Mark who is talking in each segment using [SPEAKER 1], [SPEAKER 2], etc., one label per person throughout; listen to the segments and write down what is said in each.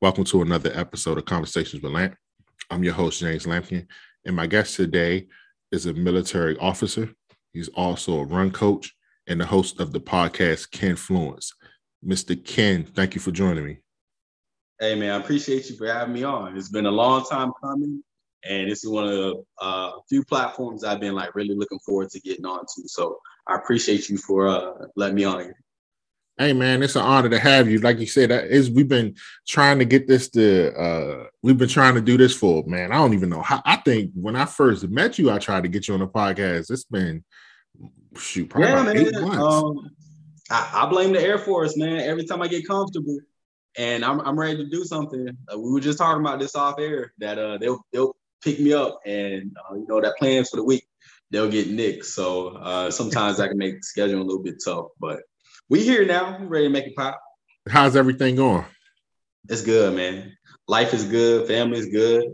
[SPEAKER 1] Welcome to another episode of Conversations with Lamp. I'm your host, James Lampkin, and my guest today is a military officer. He's also a run coach and the host of the podcast Kinfluence. Mr. Ken, thank you for joining me.
[SPEAKER 2] Hey man, I appreciate you for having me on. It's been a long time coming, and this is one of the uh, few platforms I've been like really looking forward to getting onto. So I appreciate you for uh, letting me on here.
[SPEAKER 1] Hey man, it's an honor to have you. Like you said, is we've been trying to get this to uh we've been trying to do this for man. I don't even know how I think when I first met you, I tried to get you on the podcast. It's been shoot, probably yeah,
[SPEAKER 2] eight months. Um, I, I, blame the Air Force, man. Every time I get comfortable and I'm I'm ready to do something. Uh, we were just talking about this off air that uh they'll they'll pick me up and uh, you know that plans for the week they'll get nicked. So uh sometimes I can make scheduling a little bit tough, but we here now. We ready to make it pop.
[SPEAKER 1] How's everything going?
[SPEAKER 2] It's good, man. Life is good. Family is good.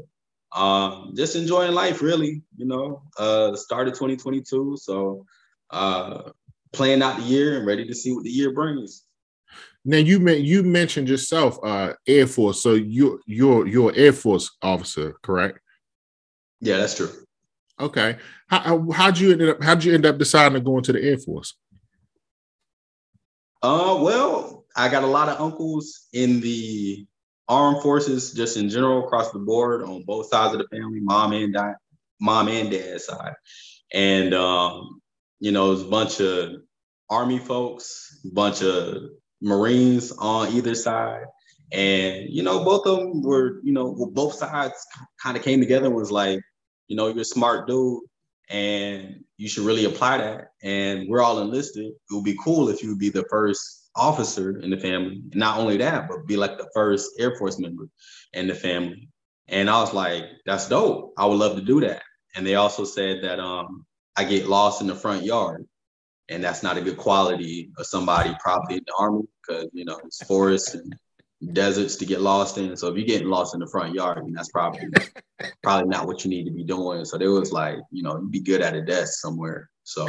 [SPEAKER 2] Um, just enjoying life, really. You know, uh, started 2022, so uh, playing out the year and ready to see what the year brings.
[SPEAKER 1] Now you meant you mentioned yourself, uh, Air Force. So you're you're you're Air Force officer, correct?
[SPEAKER 2] Yeah, that's true.
[SPEAKER 1] Okay. How how'd you end up how'd you end up deciding to go into the Air Force?
[SPEAKER 2] Uh, well, I got a lot of uncles in the armed forces, just in general, across the board, on both sides of the family, mom and dad, mom and dad side, and um, you know, it's a bunch of army folks, bunch of Marines on either side. And, you know, both of them were, you know, both sides kind of came together was like, you know, you're a smart dude and you should really apply that. And we're all enlisted. It would be cool if you would be the first officer in the family. Not only that, but be like the first Air Force member in the family. And I was like, that's dope. I would love to do that. And they also said that um, I get lost in the front yard. And that's not a good quality of somebody probably in the army because, you know, it's forest and deserts to get lost in. So if you're getting lost in the front yard, that's probably probably not what you need to be doing. So there was like, you know, you'd be good at a desk somewhere. So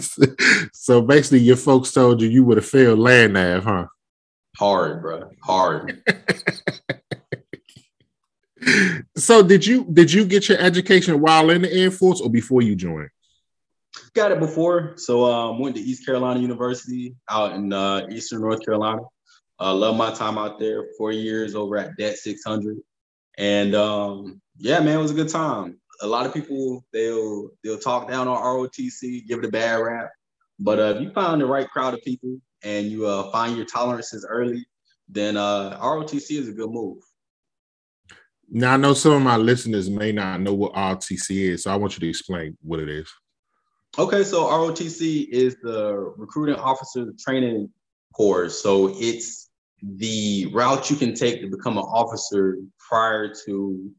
[SPEAKER 1] so basically your folks told you you would have failed land nav, huh?
[SPEAKER 2] Hard, bro. Hard.
[SPEAKER 1] so did you did you get your education while in the Air Force or before you joined?
[SPEAKER 2] Got it before. So um went to East Carolina University out in uh, Eastern North Carolina. Uh, love my time out there. Four years over at Det 600, and um, yeah, man, it was a good time. A lot of people they'll they'll talk down on ROTC, give it a bad rap, but uh, if you find the right crowd of people and you uh, find your tolerances early, then uh, ROTC is a good move.
[SPEAKER 1] Now I know some of my listeners may not know what ROTC is, so I want you to explain what it is.
[SPEAKER 2] Okay, so ROTC is the recruiting officer training course. So it's the route you can take to become an officer prior to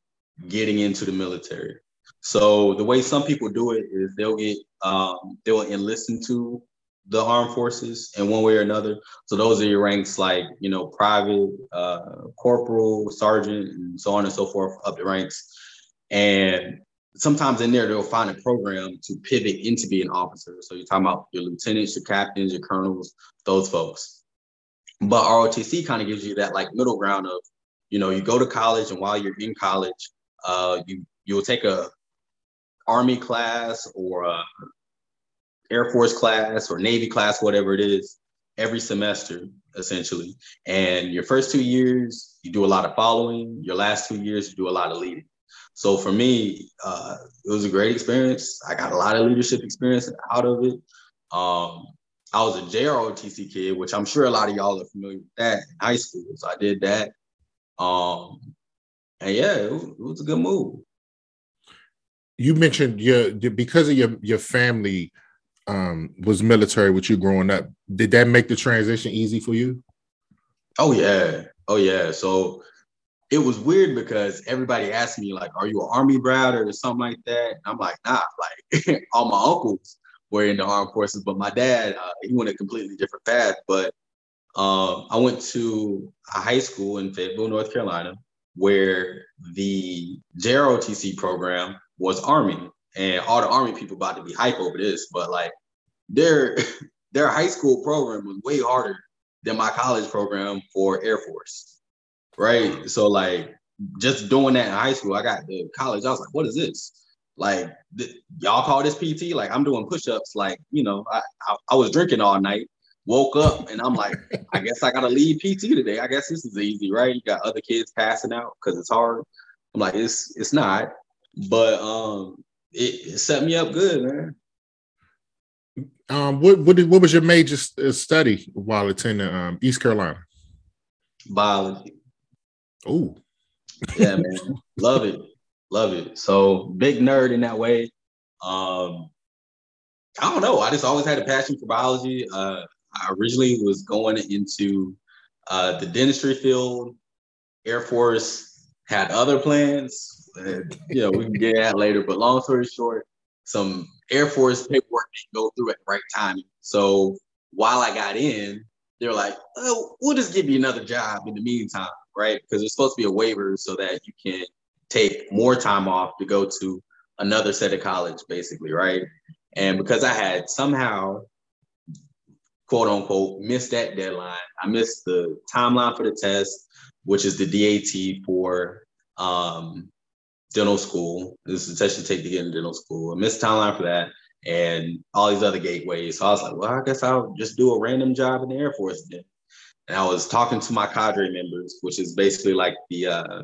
[SPEAKER 2] getting into the military. So the way some people do it is they'll get um, they'll enlist into the armed forces in one way or another. So those are your ranks like you know private, uh, corporal, sergeant, and so on and so forth up the ranks. And sometimes in there they'll find a program to pivot into being an officer. So you're talking about your lieutenants, your captains, your colonels, those folks. But ROTC kind of gives you that like middle ground of, you know, you go to college and while you're in college, uh, you you'll take a army class or a air force class or navy class, whatever it is, every semester essentially. And your first two years, you do a lot of following. Your last two years, you do a lot of leading. So for me, uh, it was a great experience. I got a lot of leadership experience out of it. Um, I was a JROTC kid, which I'm sure a lot of y'all are familiar with that in high school. So I did that. Um, and yeah, it was, it was a good move.
[SPEAKER 1] You mentioned your because of your your family um, was military with you growing up. Did that make the transition easy for you?
[SPEAKER 2] Oh yeah, oh yeah. So it was weird because everybody asked me like, "Are you an army brat or something like that?" And I'm like, "Nah." Like all my uncles were in the armed forces, but my dad, uh, he went a completely different path. But um, I went to a high school in Fayetteville, North Carolina, where the JROTC program was Army, and all the Army people about to be hype over this, but like their their high school program was way harder than my college program for Air Force. right? So like just doing that in high school, I got to college. I was like, what is this? Like th- y'all call this PT? Like I'm doing push-ups. Like you know, I, I, I was drinking all night. Woke up and I'm like, I guess I gotta leave PT today. I guess this is easy, right? You got other kids passing out because it's hard. I'm like, it's it's not, but um, it, it set me up good, man.
[SPEAKER 1] Um, what what did, what was your major uh, study while attending um, East Carolina?
[SPEAKER 2] Biology.
[SPEAKER 1] Oh,
[SPEAKER 2] yeah, man, love it, love it. So big nerd in that way. Um, I don't know. I just always had a passion for biology. Uh, I originally was going into uh, the dentistry field. Air Force had other plans. You know, we can get at later. But long story short, some Air Force paperwork didn't go through at the right time. So while I got in, they're like, oh, we'll just give you another job in the meantime, right? Because there's supposed to be a waiver so that you can take more time off to go to another set of college, basically, right? And because I had somehow, quote unquote, missed that deadline, I missed the timeline for the test, which is the DAT for um, dental school. This is the test you take to get into dental school. I missed timeline for that and all these other gateways. So I was like, well, I guess I'll just do a random job in the Air Force then. And I was talking to my cadre members, which is basically like the uh,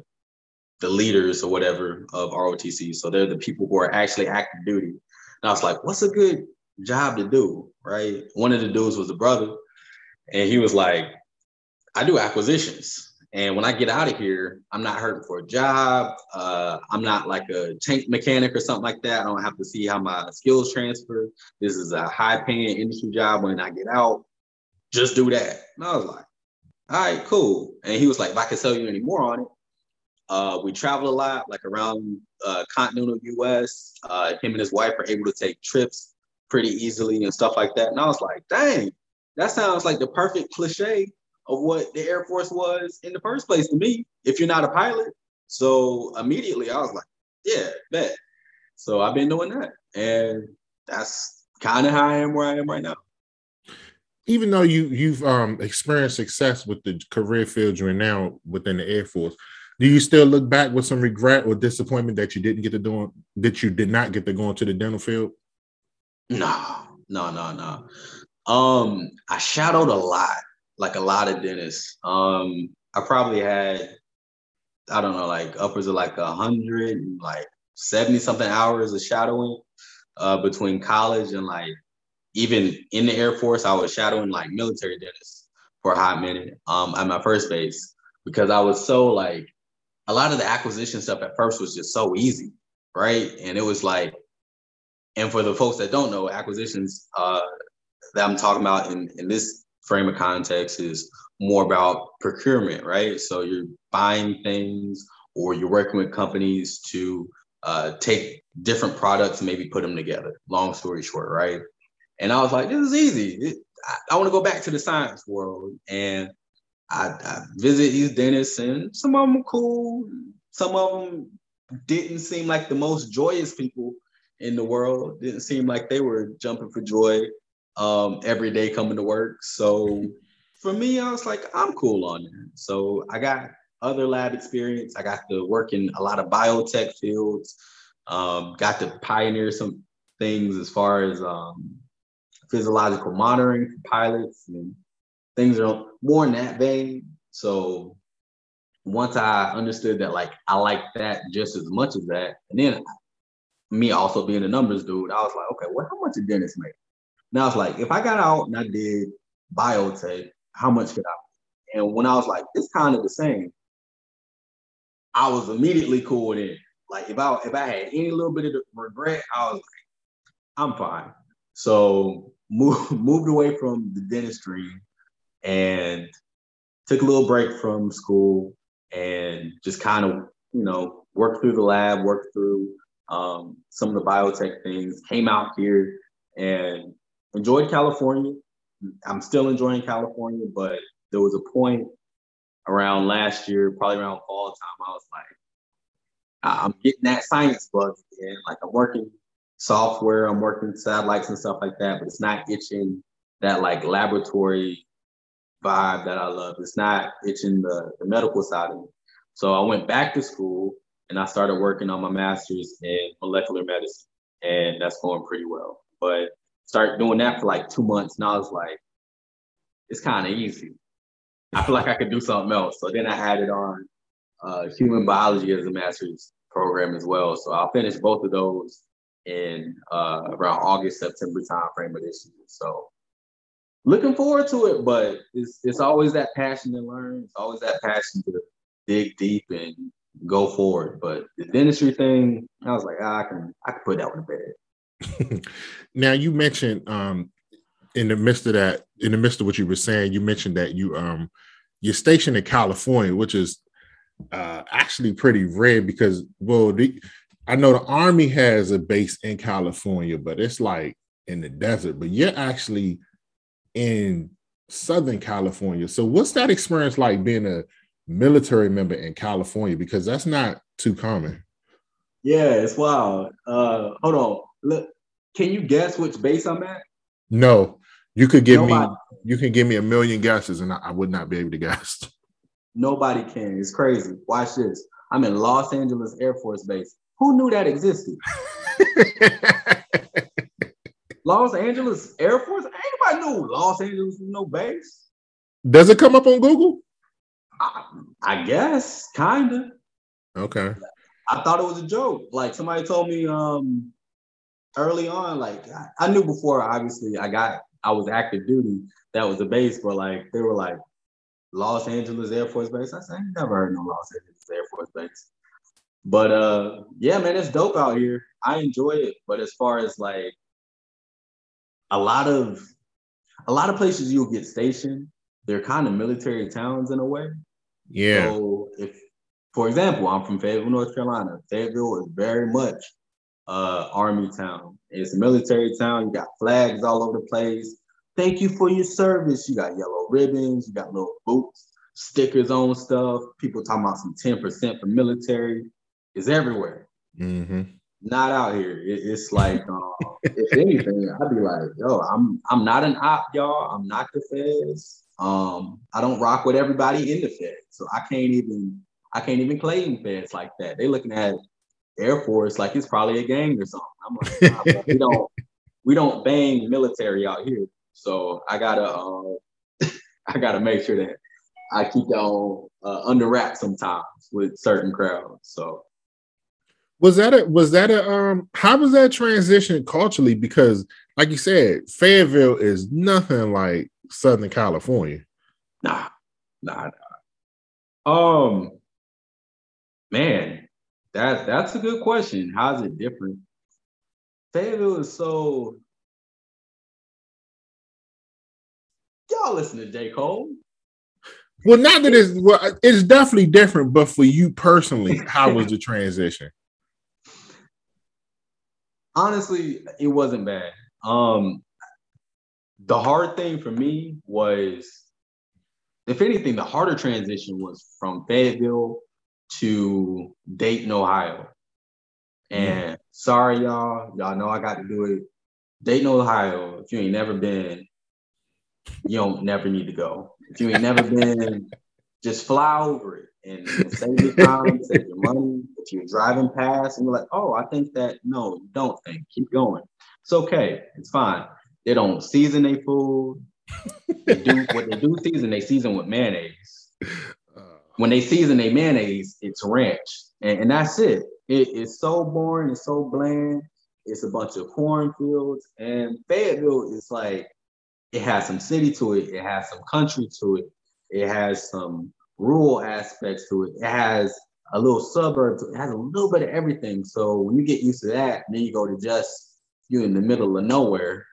[SPEAKER 2] the leaders or whatever of ROTC. So they're the people who are actually active duty. And I was like, what's a good job to do? Right. One of the dudes was a brother, and he was like, I do acquisitions. And when I get out of here, I'm not hurting for a job. Uh, I'm not like a tank mechanic or something like that. I don't have to see how my skills transfer. This is a high paying industry job. When I get out, just do that. And I was like, all right, cool. And he was like, if I can tell you any more on it, uh, we travel a lot, like around uh, continental US. Uh, him and his wife are able to take trips pretty easily and stuff like that. And I was like, dang, that sounds like the perfect cliche of what the Air Force was in the first place to me, if you're not a pilot. So immediately I was like, yeah, bet. So I've been doing that. And that's kind of how I am where I am right now.
[SPEAKER 1] Even though you you've um experienced success with the career field you're in now within the Air Force, do you still look back with some regret or disappointment that you didn't get to do that you did not get to go into the dental field?
[SPEAKER 2] No, no, no, no. Um, I shadowed a lot like a lot of dentists. Um, I probably had, I don't know, like upwards of like a hundred, like 70 something hours of shadowing uh, between college and like even in the Air Force, I was shadowing like military dentists for a hot minute um, at my first base because I was so like, a lot of the acquisition stuff at first was just so easy, right? And it was like, and for the folks that don't know, acquisitions uh, that I'm talking about in, in this frame of context is more about procurement, right? So you're buying things or you're working with companies to uh, take different products and maybe put them together. Long story short, right? And I was like, this is easy. It, I, I want to go back to the science world. And I, I visit these dentists, and some of them are cool. Some of them didn't seem like the most joyous people in the world. Didn't seem like they were jumping for joy um, every day coming to work. So for me, I was like, I'm cool on that. So I got other lab experience. I got to work in a lot of biotech fields. Um, got to pioneer some things as far as um, physiological monitoring for pilots and things are more in that vein. So once I understood that, like I like that just as much as that, and then me also being a numbers dude, I was like, okay, well, how much a dentist make? Now it's like if I got out and I did biotech, how much could I? And when I was like, it's kind of the same, I was immediately cool it. Like if I if I had any little bit of regret, I was like, I'm fine. So move, moved away from the dentistry and took a little break from school and just kind of you know worked through the lab, worked through um, some of the biotech things. Came out here and enjoyed California. I'm still enjoying California, but there was a point around last year, probably around fall time, I was like, I'm getting that science bug again. Like I'm working software, I'm working satellites and stuff like that, but it's not itching that like laboratory vibe that I love. It's not itching the, the medical side of me. So I went back to school and I started working on my master's in molecular medicine, and that's going pretty well. But start doing that for like two months, and I was like, it's kind of easy. I feel like I could do something else. So then I added on uh, human biology as a master's program as well. So I'll finish both of those in uh, around August, September timeframe of this year. So looking forward to it, but it's it's always that passion to learn. It's always that passion to dig deep and go forward. But the dentistry thing, I was like, ah, I can I can put that one to
[SPEAKER 1] bed. now you mentioned um in the midst of that, in the midst of what you were saying, you mentioned that you um you're stationed in California, which is uh actually pretty rare because well the, I know the army has a base in California, but it's like in the desert, but you're actually in Southern California. So what's that experience like being a military member in California? Because that's not too common.
[SPEAKER 2] Yeah, it's wild. Uh hold on. Look, can you guess which base I'm at?
[SPEAKER 1] No. You could give Nobody. me you can give me a million guesses and I, I would not be able to guess.
[SPEAKER 2] Nobody can. It's crazy. Watch this. I'm in Los Angeles Air Force Base. Who knew that existed? Los Angeles Air Force? Anybody knew Los Angeles was no base?
[SPEAKER 1] Does it come up on Google?
[SPEAKER 2] I, I guess, kinda.
[SPEAKER 1] Okay.
[SPEAKER 2] I thought it was a joke. Like somebody told me um early on, like I, I knew before obviously I got I was active duty, that was a base, but like they were like Los Angeles Air Force Base. I said, I never heard no Los Angeles Air Force Base. But uh yeah, man, it's dope out here. I enjoy it. But as far as like a lot of a lot of places you'll get stationed, they're kind of military towns in a way.
[SPEAKER 1] Yeah.
[SPEAKER 2] So if for example, I'm from Fayetteville, North Carolina. Fayetteville is very much uh army town. It's a military town. You got flags all over the place. Thank you for your service. You got yellow ribbons, you got little boots, stickers on stuff. People talking about some 10% for military. It's everywhere.
[SPEAKER 1] Mm-hmm.
[SPEAKER 2] Not out here. It, it's like, uh, if anything, I'd be like, yo, I'm I'm not an op, y'all. I'm not the feds. Um, I don't rock with everybody in the feds, so I can't even I can't even claim feds like that. They looking at Air Force like it's probably a gang or something. I'm like, nah, we don't we don't bang military out here. So I gotta uh, I gotta make sure that I keep that on uh, under wraps sometimes with certain crowds. So
[SPEAKER 1] was that a was that a um how was that transition culturally? Because like you said, Fayetteville is nothing like Southern California.
[SPEAKER 2] Nah, nah, nah. Um man, that that's a good question. How's it different? Fayetteville is so y'all listen to J. Cole.
[SPEAKER 1] Well, not that it's well, it's definitely different, but for you personally, how was the transition?
[SPEAKER 2] Honestly, it wasn't bad. Um, the hard thing for me was, if anything, the harder transition was from Fayetteville to Dayton, Ohio. And mm. sorry, y'all, y'all know I got to do it. Dayton, Ohio. If you ain't never been, you don't never need to go. If you ain't never been, just fly over it and, save your time, save your money. If you're driving past and you're like, oh, I think that, no, you don't think, keep going. It's okay, it's fine. They don't season their food. They do what they do season, they season with mayonnaise. Uh. When they season their mayonnaise, it's ranch. And, and that's it. it. It's so boring, it's so bland. It's a bunch of cornfields. And Fayetteville is like, it has some city to it, it has some country to it, it has some rural aspects to it. It has a little suburb. It. has a little bit of everything. So when you get used to that, then you go to just you're in the middle of nowhere,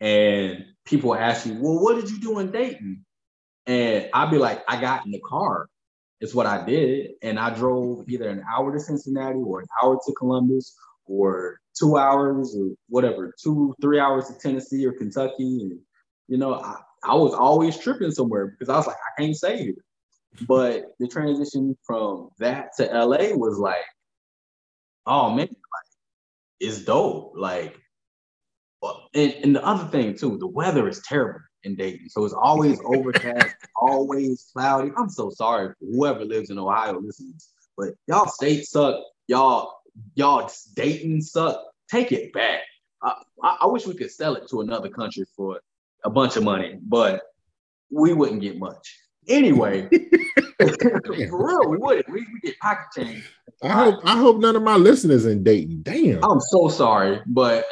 [SPEAKER 2] and people ask you, "Well, what did you do in Dayton?" And I'd be like, "I got in the car. It's what I did, and I drove either an hour to Cincinnati or an hour to Columbus." Or two hours or whatever, two, three hours to Tennessee or Kentucky. And, you know, I, I was always tripping somewhere because I was like, I can't say it. But the transition from that to LA was like, oh man, like it's dope. Like, uh, and, and the other thing too, the weather is terrible in Dayton. So it's always overcast, always cloudy. I'm so sorry for whoever lives in Ohio listens, but y'all state suck. Y'all, y'all Dayton suck. Take it back. I, I, I wish we could sell it to another country for a bunch of money, but we wouldn't get much. Anyway, for real, we wouldn't. We, we get pocket change.
[SPEAKER 1] I hope I hope none of my listeners in Dayton. Damn.
[SPEAKER 2] I'm so sorry, but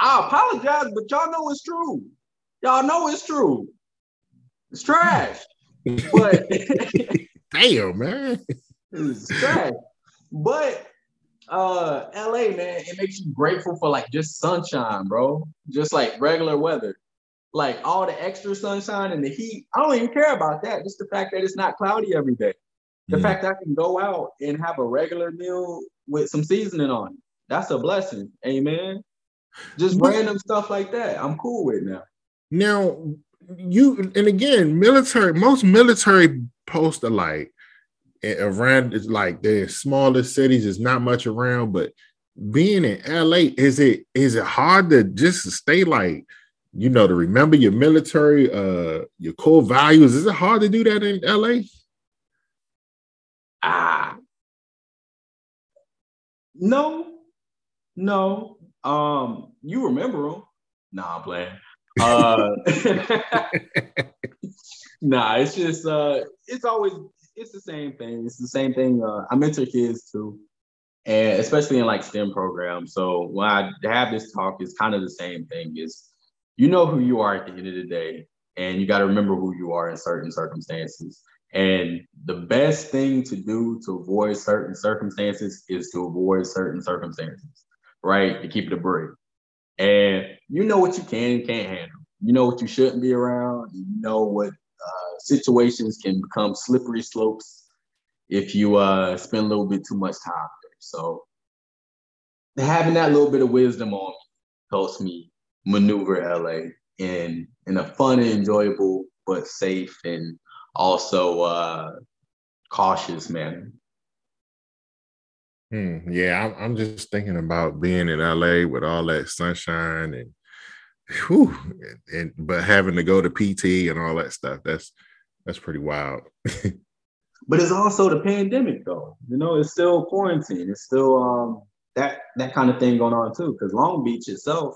[SPEAKER 2] I apologize, but y'all know it's true. Y'all know it's true. It's trash. But
[SPEAKER 1] damn, man.
[SPEAKER 2] It's trash. But uh LA, man, it makes you grateful for like just sunshine, bro. Just like regular weather. Like all the extra sunshine and the heat. I don't even care about that. Just the fact that it's not cloudy every day. The mm. fact that I can go out and have a regular meal with some seasoning on it. That's a blessing. Amen. Just but, random stuff like that. I'm cool with now.
[SPEAKER 1] Now, you and again, military, most military posts are like around it's like the smaller cities is not much around, but being in LA, is it is it hard to just stay like you know to remember your military uh your core values? Is it hard to do that in LA?
[SPEAKER 2] Ah no, no. Um, you remember them? Nah, I'm playing. Uh, nah, it's just uh, it's always it's the same thing. It's the same thing. Uh, I mentor kids too, and especially in like STEM programs. So when I have this talk, it's kind of the same thing. Is you know who you are at the end of the day, and you got to remember who you are in certain circumstances. And the best thing to do to avoid certain circumstances is to avoid certain circumstances right? To keep it a break. And you know what you can and can't handle. You know what you shouldn't be around. You know what uh, situations can become slippery slopes if you uh, spend a little bit too much time there. So having that little bit of wisdom on me helps me maneuver LA in in a fun and enjoyable but safe and also uh, cautious manner.
[SPEAKER 1] Hmm, yeah, I'm, I'm just thinking about being in LA with all that sunshine and, whew, and but having to go to PT and all that stuff. That's that's pretty wild.
[SPEAKER 2] but it's also the pandemic, though. You know, it's still quarantine. It's still um that that kind of thing going on too. Because Long Beach itself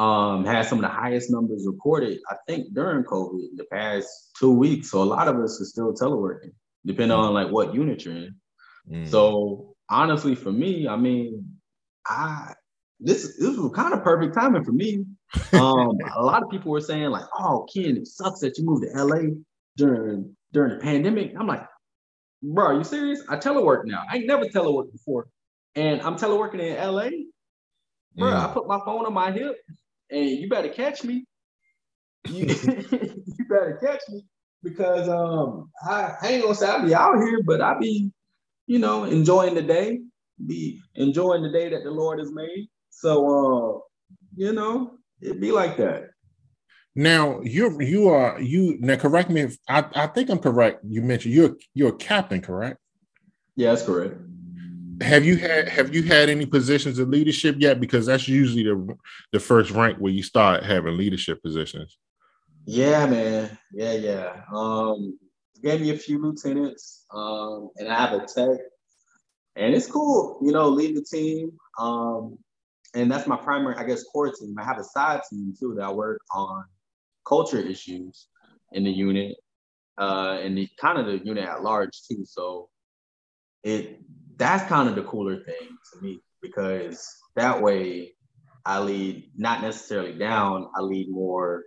[SPEAKER 2] um has some of the highest numbers recorded. I think during COVID the past two weeks. So a lot of us are still teleworking, depending mm. on like what unit you're in. Mm. So honestly, for me, I mean, I this this was kind of perfect timing for me. Um, a lot of people were saying like, "Oh, Ken, it sucks that you moved to LA during during the pandemic." I'm like, "Bro, are you serious? I telework now. I ain't never teleworked before, and I'm teleworking in LA. Bro, mm. I put my phone on my hip, and you better catch me. You, you better catch me because um, I, I ain't gonna say I'll be out here, but I be you know, enjoying the day, be enjoying the day that the Lord has made. So, uh, you know, it be like that.
[SPEAKER 1] Now you're you are you now correct me if I, I think I'm correct. You mentioned you're you're a captain, correct?
[SPEAKER 2] Yeah, that's correct.
[SPEAKER 1] Have you had have you had any positions of leadership yet? Because that's usually the the first rank where you start having leadership positions.
[SPEAKER 2] Yeah, man. Yeah, yeah. Um, gave me a few lieutenants, um, and I have a tech, and it's cool, you know, lead the team. Um, and that's my primary, I guess, core team. I have a side team too that I work on culture issues in the unit, uh, and the kind of the unit at large too. So it that's kind of the cooler thing to me because that way I lead not necessarily down, I lead more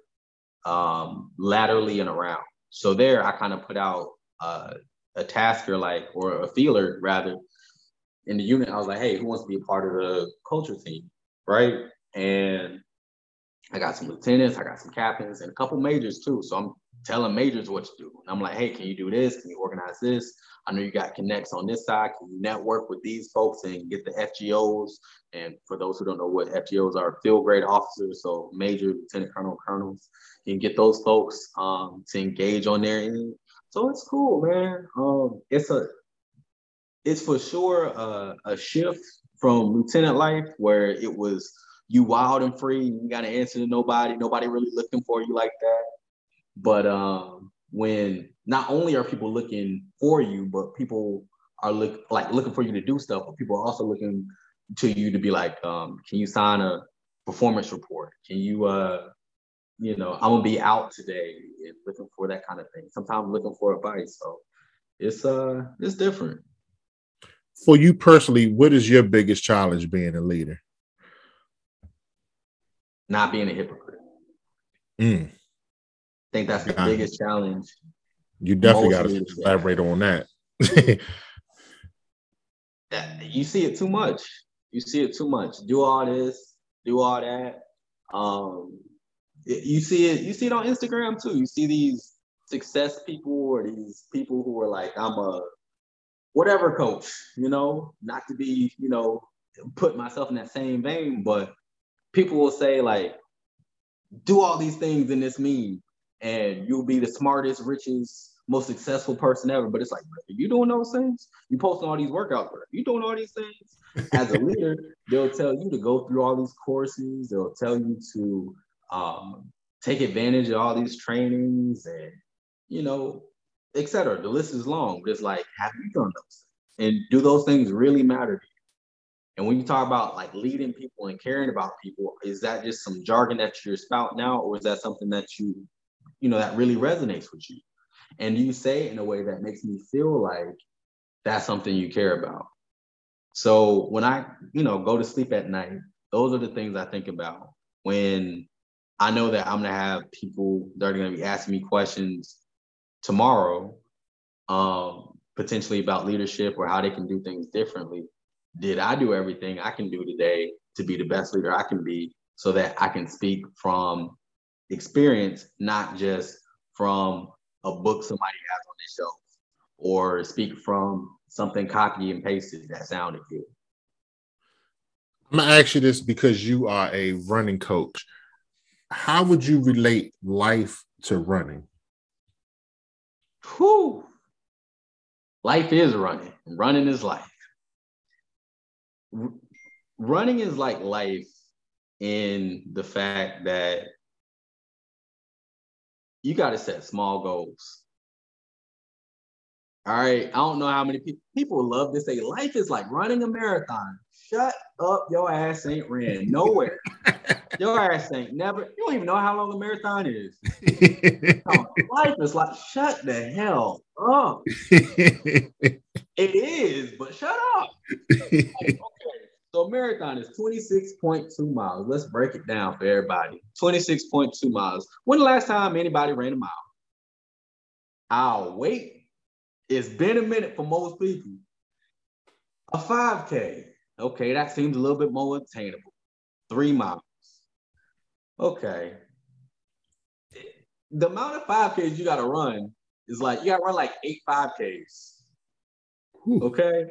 [SPEAKER 2] um, laterally and around. So there, I kind of put out uh, a tasker like, or a feeler rather, in the unit. I was like, hey, who wants to be a part of the culture team, right? And I got some lieutenants, I got some captains, and a couple majors too. So I'm telling majors what to do. And I'm like, hey, can you do this? Can you organize this? I know you got connects on this side. Can you network with these folks and get the FGOs? And for those who don't know what FGOs are, field grade officers, so major, lieutenant colonel, colonels. You can get those folks um, to engage on their end. So it's cool, man. Um, it's a, it's for sure a, a shift from lieutenant life where it was you wild and free. You got to answer to nobody. Nobody really looking for you like that. But um, when not only are people looking for you, but people are look like looking for you to do stuff, but people are also looking to you to be like, um, can you sign a performance report? Can you, uh, you know, I'm gonna be out today looking for that kind of thing. Sometimes looking for advice. So it's uh, it's different.
[SPEAKER 1] For you personally, what is your biggest challenge being a leader?
[SPEAKER 2] Not being a hypocrite.
[SPEAKER 1] Mm.
[SPEAKER 2] I think that's the biggest challenge.
[SPEAKER 1] You definitely got to elaborate on that.
[SPEAKER 2] you see it too much. You see it too much. Do all this, do all that. Um, you see it. You see it on Instagram too. You see these success people or these people who are like, I'm a whatever coach. You know, not to be, you know, put myself in that same vein, but people will say like, do all these things in this meme, and you'll be the smartest, richest, most successful person ever. But it's like, if you doing those things? You posting all these workouts, bro. You doing all these things? As a leader, they'll tell you to go through all these courses. They'll tell you to um, take advantage of all these trainings and, you know, etc. The list is long, but it's like, have you done those? And do those things really matter to you? And when you talk about like leading people and caring about people, is that just some jargon that you're spouting out, or is that something that you, you know, that really resonates with you? and you say it in a way that makes me feel like that's something you care about. So when I, you know, go to sleep at night, those are the things I think about when I know that I'm gonna have people that are gonna be asking me questions tomorrow, um, potentially about leadership or how they can do things differently. Did I do everything I can do today to be the best leader I can be so that I can speak from experience, not just from a book somebody has on their shelf or speak from something copy and pasted that sounded good.
[SPEAKER 1] I'm gonna ask you this because you are a running coach. How would you relate life to running?
[SPEAKER 2] Whew. Life is running. Running is life. R- running is like life in the fact that you got to set small goals. All right. I don't know how many people people love to say life is like running a marathon. Shut up. Your ass ain't ran nowhere. your ass ain't never, you don't even know how long a marathon is. no, life is like, shut the hell up. it is, but shut up. okay. So marathon is 26.2 miles. Let's break it down for everybody. 26.2 miles. When the last time anybody ran a mile? I'll wait. It's been a minute for most people. A 5K. Okay, that seems a little bit more attainable. Three miles. Okay. The amount of 5Ks you got to run is like, you got to run like eight 5Ks. Okay.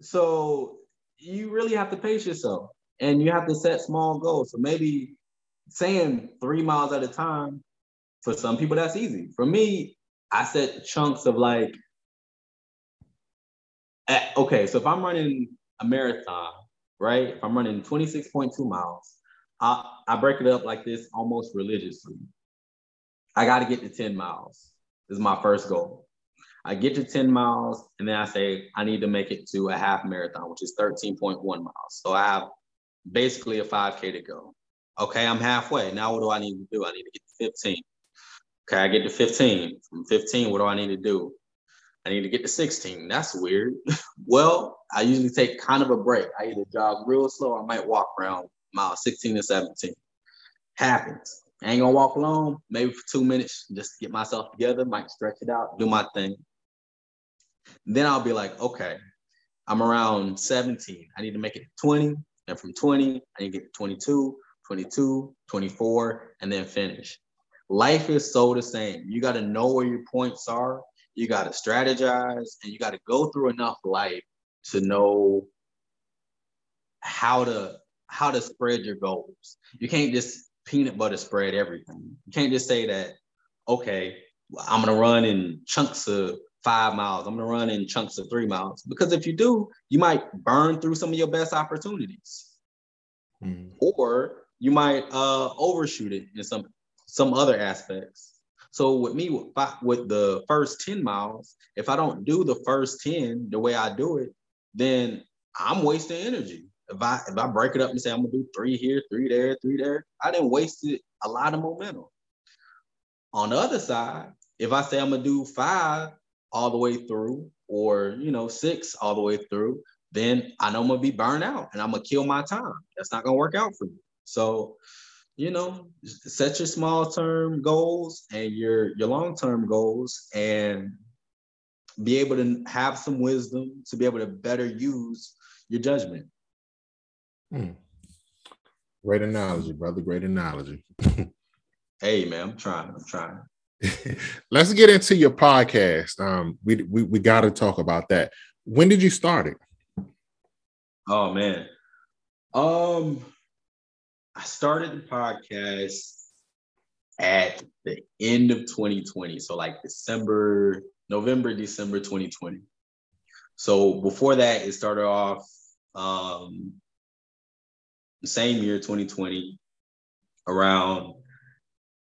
[SPEAKER 2] So you really have to pace yourself and you have to set small goals. So maybe saying three miles at a time, for some people, that's easy. For me, I set chunks of like, at, okay, so if I'm running a marathon, right? If I'm running 26.2 miles, I, I break it up like this almost religiously. I got to get to 10 miles. Is my first goal. I get to 10 miles and then I say I need to make it to a half marathon, which is 13.1 miles. So I have basically a 5K to go. Okay, I'm halfway. Now what do I need to do? I need to get to 15. Okay, I get to 15. From 15, what do I need to do? I need to get to 16. That's weird. well, I usually take kind of a break. I either jog real slow, I might walk around mile 16 to 17. Happens. I ain't gonna walk alone, maybe for two minutes, just get myself together, might stretch it out, do my thing. Then I'll be like, okay, I'm around 17. I need to make it 20. And from 20, I need to get to 22, 22, 24, and then finish. Life is so the same. You got to know where your points are. You got to strategize and you got to go through enough life to know how to how to spread your goals. You can't just peanut butter spread everything. You can't just say that, okay, I'm gonna run in chunks of five miles. I'm going to run in chunks of three miles. Because if you do, you might burn through some of your best opportunities. Mm. Or you might uh, overshoot it in some some other aspects. So with me, with, with the first 10 miles, if I don't do the first 10 the way I do it, then I'm wasting energy. If I if I break it up and say I'm gonna do three here, three there, three there, I didn't waste it a lot of momentum. On the other side, if I say I'm gonna do five all the way through, or you know, six all the way through, then I know I'm gonna be burned out and I'm gonna kill my time. That's not gonna work out for me. So you know, set your small term goals and your your long term goals, and be able to have some wisdom to be able to better use your judgment.
[SPEAKER 1] Hmm. Great analogy, brother. Great analogy.
[SPEAKER 2] hey man, I'm trying. I'm trying.
[SPEAKER 1] Let's get into your podcast. Um, we we, we got to talk about that. When did you start it?
[SPEAKER 2] Oh man, um, I started the podcast at the end of 2020. So like December, November, December 2020. So before that, it started off um, the same year, 2020, around,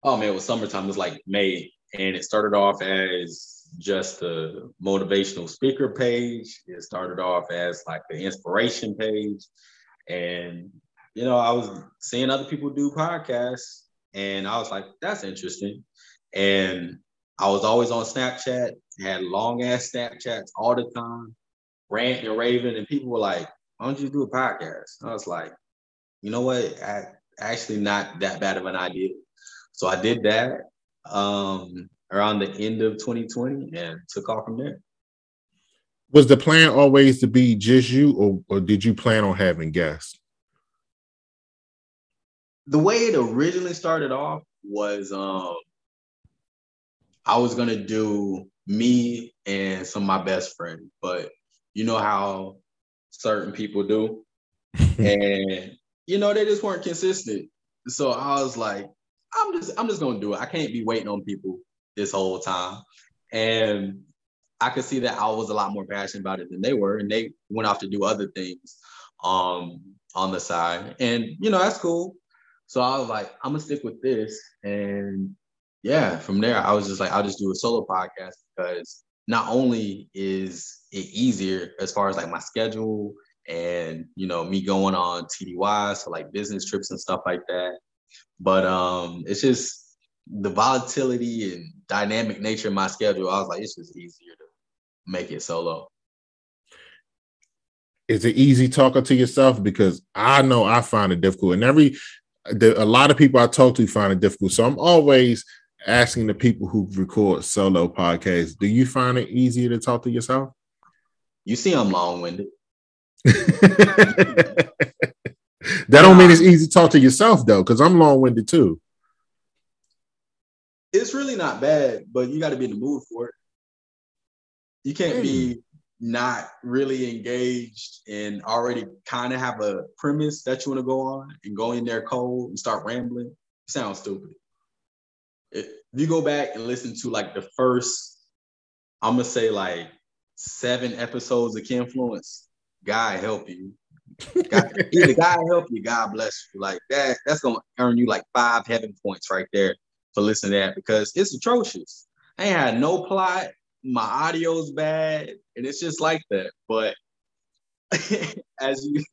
[SPEAKER 2] oh man, it was summertime, it was like May. And it started off as just a motivational speaker page. It started off as like the inspiration page. And you know, I was seeing other people do podcasts and I was like, that's interesting. And I was always on Snapchat, had long ass Snapchats all the time, rant and raving, and people were like, why don't you do a podcast? I was like, you know what? I, actually not that bad of an idea. So I did that um, around the end of 2020 and took off from there.
[SPEAKER 1] Was the plan always to be just you, or, or did you plan on having guests?
[SPEAKER 2] the way it originally started off was um I was gonna do me and some of my best friends, but you know how certain people do. and you know, they just weren't consistent. So I was like, I'm just I'm just gonna do it. I can't be waiting on people this whole time. And I could see that I was a lot more passionate about it than they were, and they went off to do other things um on the side. And you know, that's cool. So I was like, I'm gonna stick with this. And yeah, from there, I was just like, I'll just do a solo podcast because not only is it easier as far as like my schedule and you know me going on TDY, so like business trips and stuff like that. But um, it's just the volatility and dynamic nature of my schedule. I was like, it's just easier to make it solo.
[SPEAKER 1] Is it easy talking to yourself? Because I know I find it difficult, and every the, a lot of people I talk to find it difficult. So I'm always asking the people who record solo podcasts, do you find it easier to talk to yourself?
[SPEAKER 2] You see, I'm long winded.
[SPEAKER 1] that don't mean it's easy to talk to yourself though, because I'm long winded too.
[SPEAKER 2] It's really not bad, but you got to be in the mood for it. You can't mm. be not really engaged and already kind of have a premise that you want to go on and go in there cold and start rambling, It sounds stupid. If you go back and listen to like the first, I'm gonna say like seven episodes of Kinfluence, God help you. God, either God help you, God bless you. Like that, that's gonna earn you like five heaven points right there for listening to that because it's atrocious. I ain't had no plot, my audio's bad, and it's just like that. But as you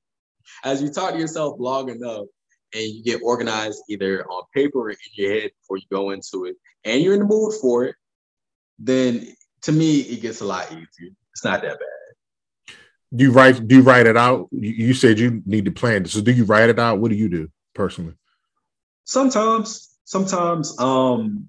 [SPEAKER 2] as you talk to yourself long enough and you get organized either on paper or in your head before you go into it, and you're in the mood for it, then to me it gets a lot easier. It's not that bad.
[SPEAKER 1] Do you write? Do you write it out? You said you need to plan. So do you write it out? What do you do personally?
[SPEAKER 2] Sometimes, sometimes, um,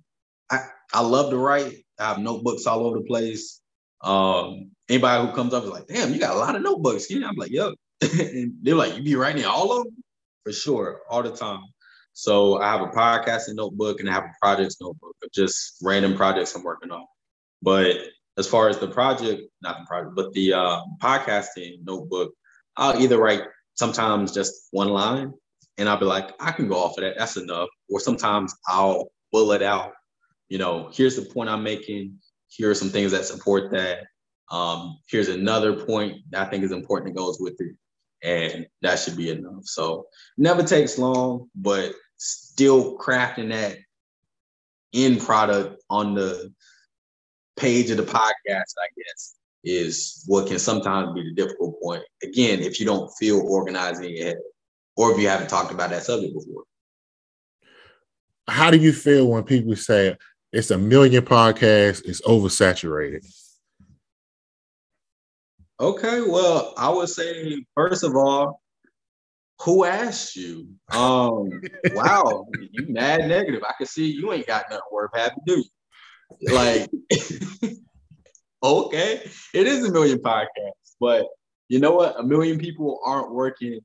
[SPEAKER 2] I I love to write. I have notebooks all over the place. Um, anybody who comes up is like, damn, you got a lot of notebooks. Yeah, I'm like, yep. and they're like, you be writing all of them? For sure, all the time. So I have a podcasting notebook and I have a projects notebook of just random projects I'm working on. But as far as the project, not the project, but the uh, podcasting notebook, I'll either write sometimes just one line and I'll be like, I can go off of that. That's enough. Or sometimes I'll bullet out you know, here's the point I'm making. Here are some things that support that. Um, here's another point that I think is important that goes with it. and that should be enough. So never takes long, but still crafting that end product on the page of the podcast, I guess, is what can sometimes be the difficult point. Again, if you don't feel organized in your head, or if you haven't talked about that subject before.
[SPEAKER 1] How do you feel when people say it's a million podcasts, it's oversaturated?
[SPEAKER 2] Okay, well, I would say first of all, who asked you? Um, wow, you mad negative. I can see you ain't got nothing worth having, do you? Like, okay, it is a million podcasts, but you know what? A million people aren't working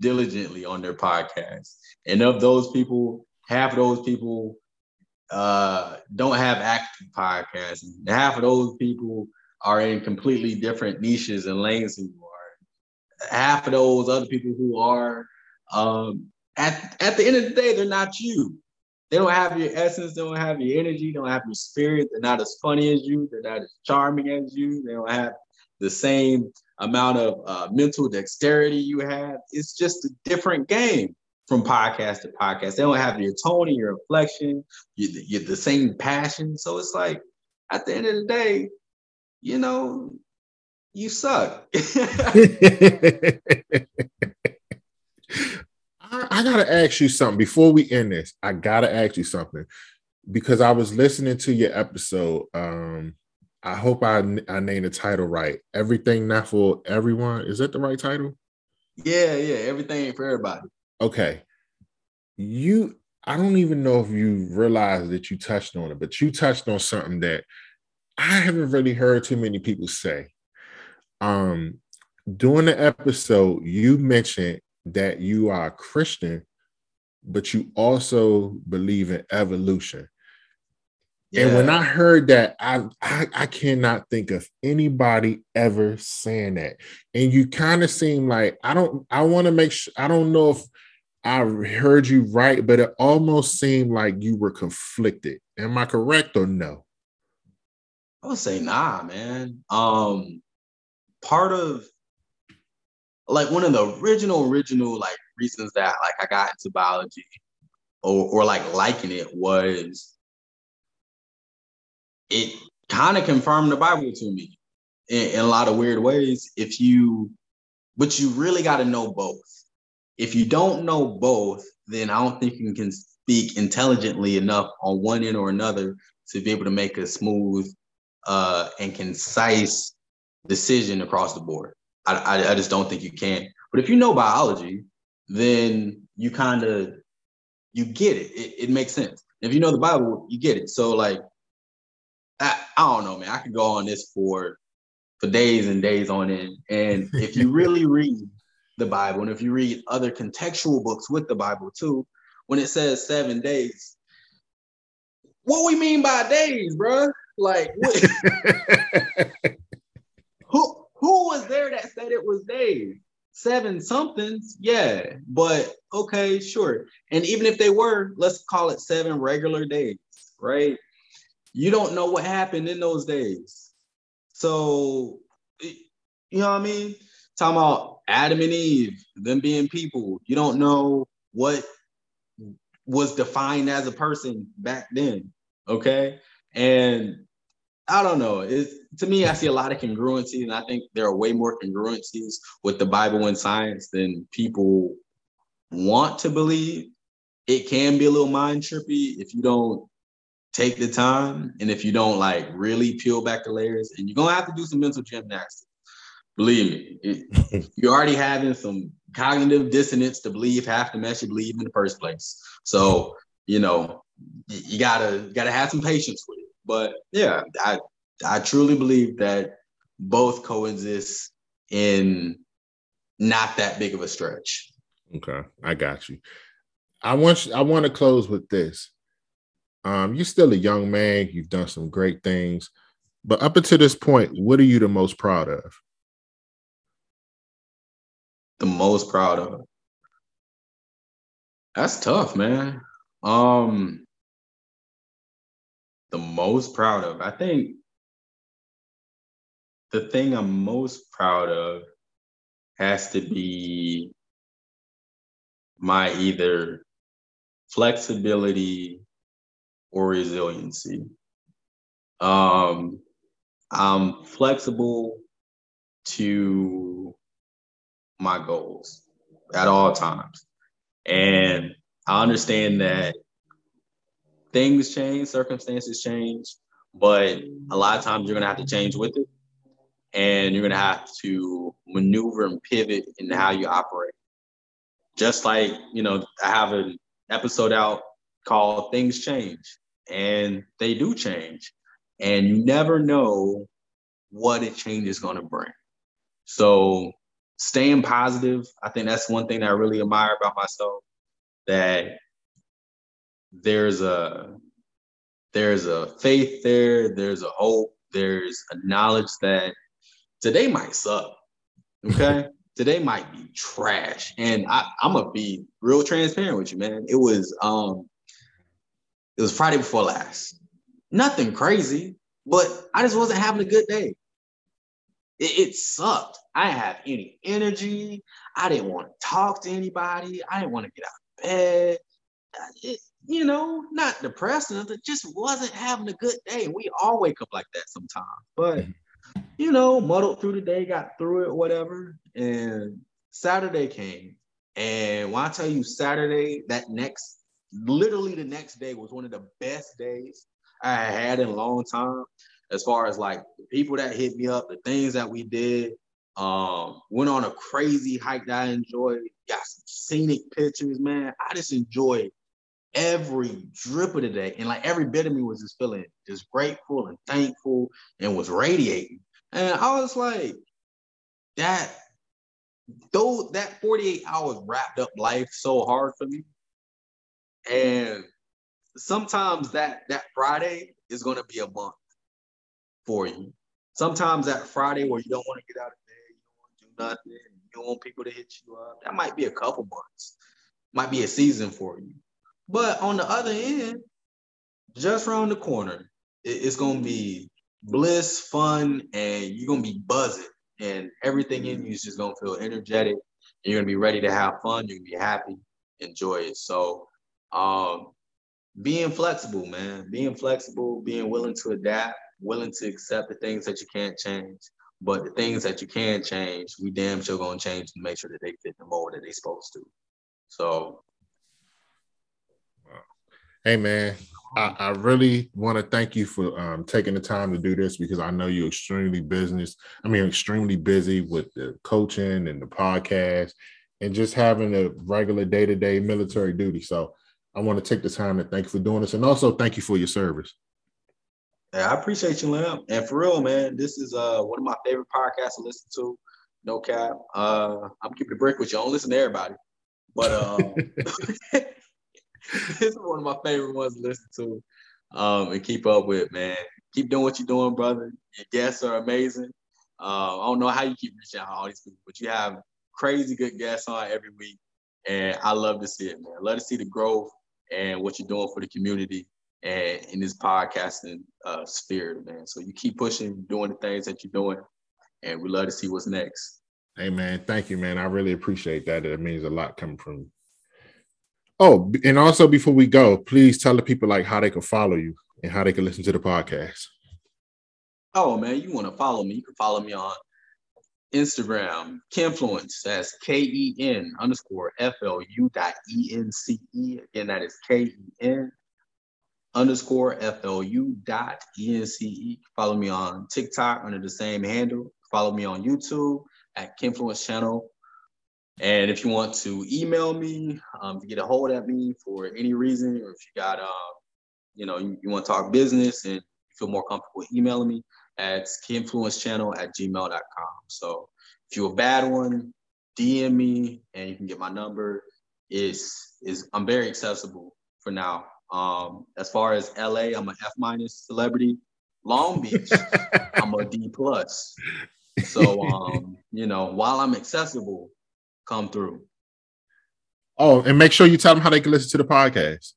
[SPEAKER 2] diligently on their podcast, and of those people, half of those people uh, don't have active podcasts. And Half of those people are in completely different niches and lanes you are. Half of those other people who are, um, at, at the end of the day, they're not you. They don't have your essence, they don't have your energy, they don't have your spirit, they're not as funny as you, they're not as charming as you, they don't have the same amount of uh, mental dexterity you have. It's just a different game from podcast to podcast. They don't have your tone and your inflection, you, you're the same passion. So it's like, at the end of the day, you know, you suck. I,
[SPEAKER 1] gotta ask you something before we end this. I gotta ask you something because I was listening to your episode. Um, I hope I I named the title right. Everything not for everyone. Is that the right title?
[SPEAKER 2] Yeah, yeah. Everything for everybody.
[SPEAKER 1] Okay. You I don't even know if you realize that you touched on it, but you touched on something that I haven't really heard too many people say. Um, during the episode, you mentioned that you are a Christian, but you also believe in evolution. Yeah. And when I heard that, I, I, I cannot think of anybody ever saying that. And you kind of seem like I don't I want to make sure I don't know if I heard you right, but it almost seemed like you were conflicted. Am I correct or no?
[SPEAKER 2] I would say nah, man. Um, part of like one of the original, original like reasons that like I got into biology or or like liking it was it kind of confirmed the Bible to me in, in a lot of weird ways. If you, but you really got to know both. If you don't know both, then I don't think you can speak intelligently enough on one end or another to be able to make a smooth uh, and concise decision across the board. I, I, I just don't think you can. But if you know biology, then you kind of you get it. it. It makes sense. If you know the Bible, you get it. So like, I, I don't know, man. I could go on this for for days and days on end. And if you really read the Bible, and if you read other contextual books with the Bible too, when it says seven days, what we mean by days, bro? Like, was there was days? Seven somethings, yeah. But okay, sure. And even if they were, let's call it seven regular days, right? You don't know what happened in those days. So, you know what I mean? Talking about Adam and Eve, them being people. You don't know what was defined as a person back then. Okay. And I don't know. It's, to me, I see a lot of congruencies, and I think there are way more congruencies with the Bible and science than people want to believe. It can be a little mind trippy if you don't take the time and if you don't like really peel back the layers, and you're gonna have to do some mental gymnastics. Believe me, it, you're already having some cognitive dissonance to believe half the mess you believe in the first place. So you know, you gotta gotta have some patience with it. But yeah, I I truly believe that both coexist in not that big of a stretch.
[SPEAKER 1] Okay, I got you. I want you, I want to close with this. Um, you're still a young man. You've done some great things, but up until this point, what are you the most proud of?
[SPEAKER 2] The most proud of. That's tough, man. Um, the most proud of? I think the thing I'm most proud of has to be my either flexibility or resiliency. Um, I'm flexible to my goals at all times. And I understand that things change, circumstances change, but a lot of times you're to have to change with it. And you're to have to maneuver and pivot in how you operate. Just like, you know, I have an episode out called Things Change, and they do change. And you never know what a change is to bring. So staying positive, I think that's one thing that I really admire about myself. That there's a there's a faith there, there's a hope, there's a knowledge that today might suck. Okay. today might be trash. And I, I'm gonna be real transparent with you, man. It was um it was Friday before last. Nothing crazy, but I just wasn't having a good day. It, it sucked. I didn't have any energy. I didn't want to talk to anybody. I didn't want to get out of bed. It, you know, not depressed, nothing, just wasn't having a good day. We all wake up like that sometimes. But, mm-hmm. you know, muddled through the day, got through it, whatever. And Saturday came. And when I tell you Saturday, that next, literally the next day was one of the best days I had in a long time as far as like the people that hit me up, the things that we did. Um, went on a crazy hike that I enjoyed. Got some scenic pictures, man. I just enjoyed every drip of the day. And like every bit of me was just feeling just grateful and thankful and was radiating. And I was like, that though that 48 hours wrapped up life so hard for me. And sometimes that that Friday is gonna be a month for you. Sometimes that Friday where you don't want to get out of bed, you don't want to do nothing, you don't want people to hit you up, that might be a couple months, might be a season for you. But on the other end, just around the corner, it's gonna be bliss, fun, and you're gonna be buzzing, and everything in you is just gonna feel energetic. And you're gonna be ready to have fun. You're gonna be happy, enjoy it. So, um, being flexible, man, being flexible, being willing to adapt, willing to accept the things that you can't change. But the things that you can change, we damn sure gonna change to make sure that they fit the mold that they supposed to. So
[SPEAKER 1] Hey man, I, I really want to thank you for um, taking the time to do this because I know you're extremely business. I mean, extremely busy with the coaching and the podcast and just having a regular day to day military duty. So I want to take the time to thank you for doing this and also thank you for your service.
[SPEAKER 2] Yeah, I appreciate you, Lam. And for real, man, this is uh one of my favorite podcasts to listen to. No cap. Uh, I'm keeping the break with you. I don't listen to everybody, but um, this is one of my favorite ones to listen to um, and keep up with, man. Keep doing what you're doing, brother. Your guests are amazing. Uh, I don't know how you keep reaching out to all these people, but you have crazy good guests on every week, and I love to see it, man. Love to see the growth and what you're doing for the community and in this podcasting uh, sphere, man. So you keep pushing, doing the things that you're doing, and we love to see what's next.
[SPEAKER 1] Hey man, thank you, man. I really appreciate that. It means a lot coming from. Oh, and also before we go, please tell the people like how they can follow you and how they can listen to the podcast.
[SPEAKER 2] Oh man, you want to follow me? You can follow me on Instagram, Kenfluence. That's K E N underscore F L U dot E N C E. Again, that is K E N underscore FLU dot ENCE. Follow me on TikTok under the same handle. Follow me on YouTube at Kenfluence Channel. And if you want to email me um, to get a hold of me for any reason, or if you got, um, you know, you, you want to talk business and you feel more comfortable emailing me, at Kenfluencechannel at gmail.com. So if you're a bad one, DM me and you can get my number. Is is I'm very accessible for now. Um, as far as LA, I'm an F minus celebrity. Long Beach, I'm a D plus. So um, you know, while I'm accessible, come through.
[SPEAKER 1] Oh, and make sure you tell them how they can listen to the podcast.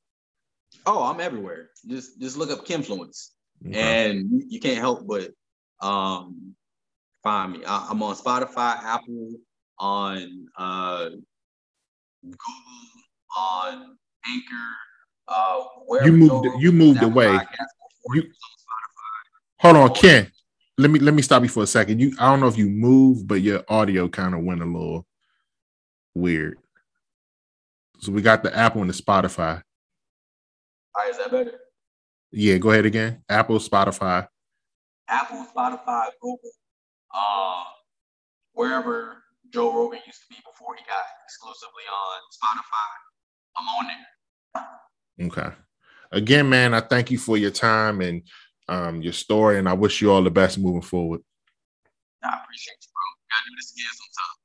[SPEAKER 2] Oh, I'm everywhere. Just just look up Kenfluence, okay. and you can't help but um, find me. I, am on Spotify, Apple, on uh, Google, on Anchor. Uh,
[SPEAKER 1] you moved. You moved away. You, hold on, Ken. Let me let me stop you for a second. You, I don't know if you moved, but your audio kind of went a little weird. So we got the Apple and the Spotify.
[SPEAKER 2] All right, is that better?
[SPEAKER 1] Yeah, go ahead again. Apple, Spotify.
[SPEAKER 2] Apple, Spotify, Google, uh, wherever Joe Rogan used to be before he got exclusively on Spotify. I'm on there.
[SPEAKER 1] Okay. Again, man, I thank you for your time and um, your story, and I wish you all the best moving forward.
[SPEAKER 2] I appreciate you, bro. Gotta do this again sometime.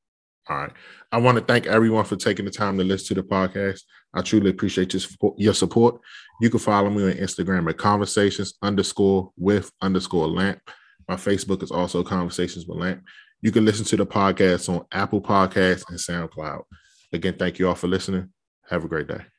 [SPEAKER 1] All right. I want to thank everyone for taking the time to listen to the podcast. I truly appreciate your support. You can follow me on Instagram at conversations underscore with underscore lamp. My Facebook is also conversations with lamp. You can listen to the podcast on Apple Podcasts and SoundCloud. Again, thank you all for listening. Have a great day.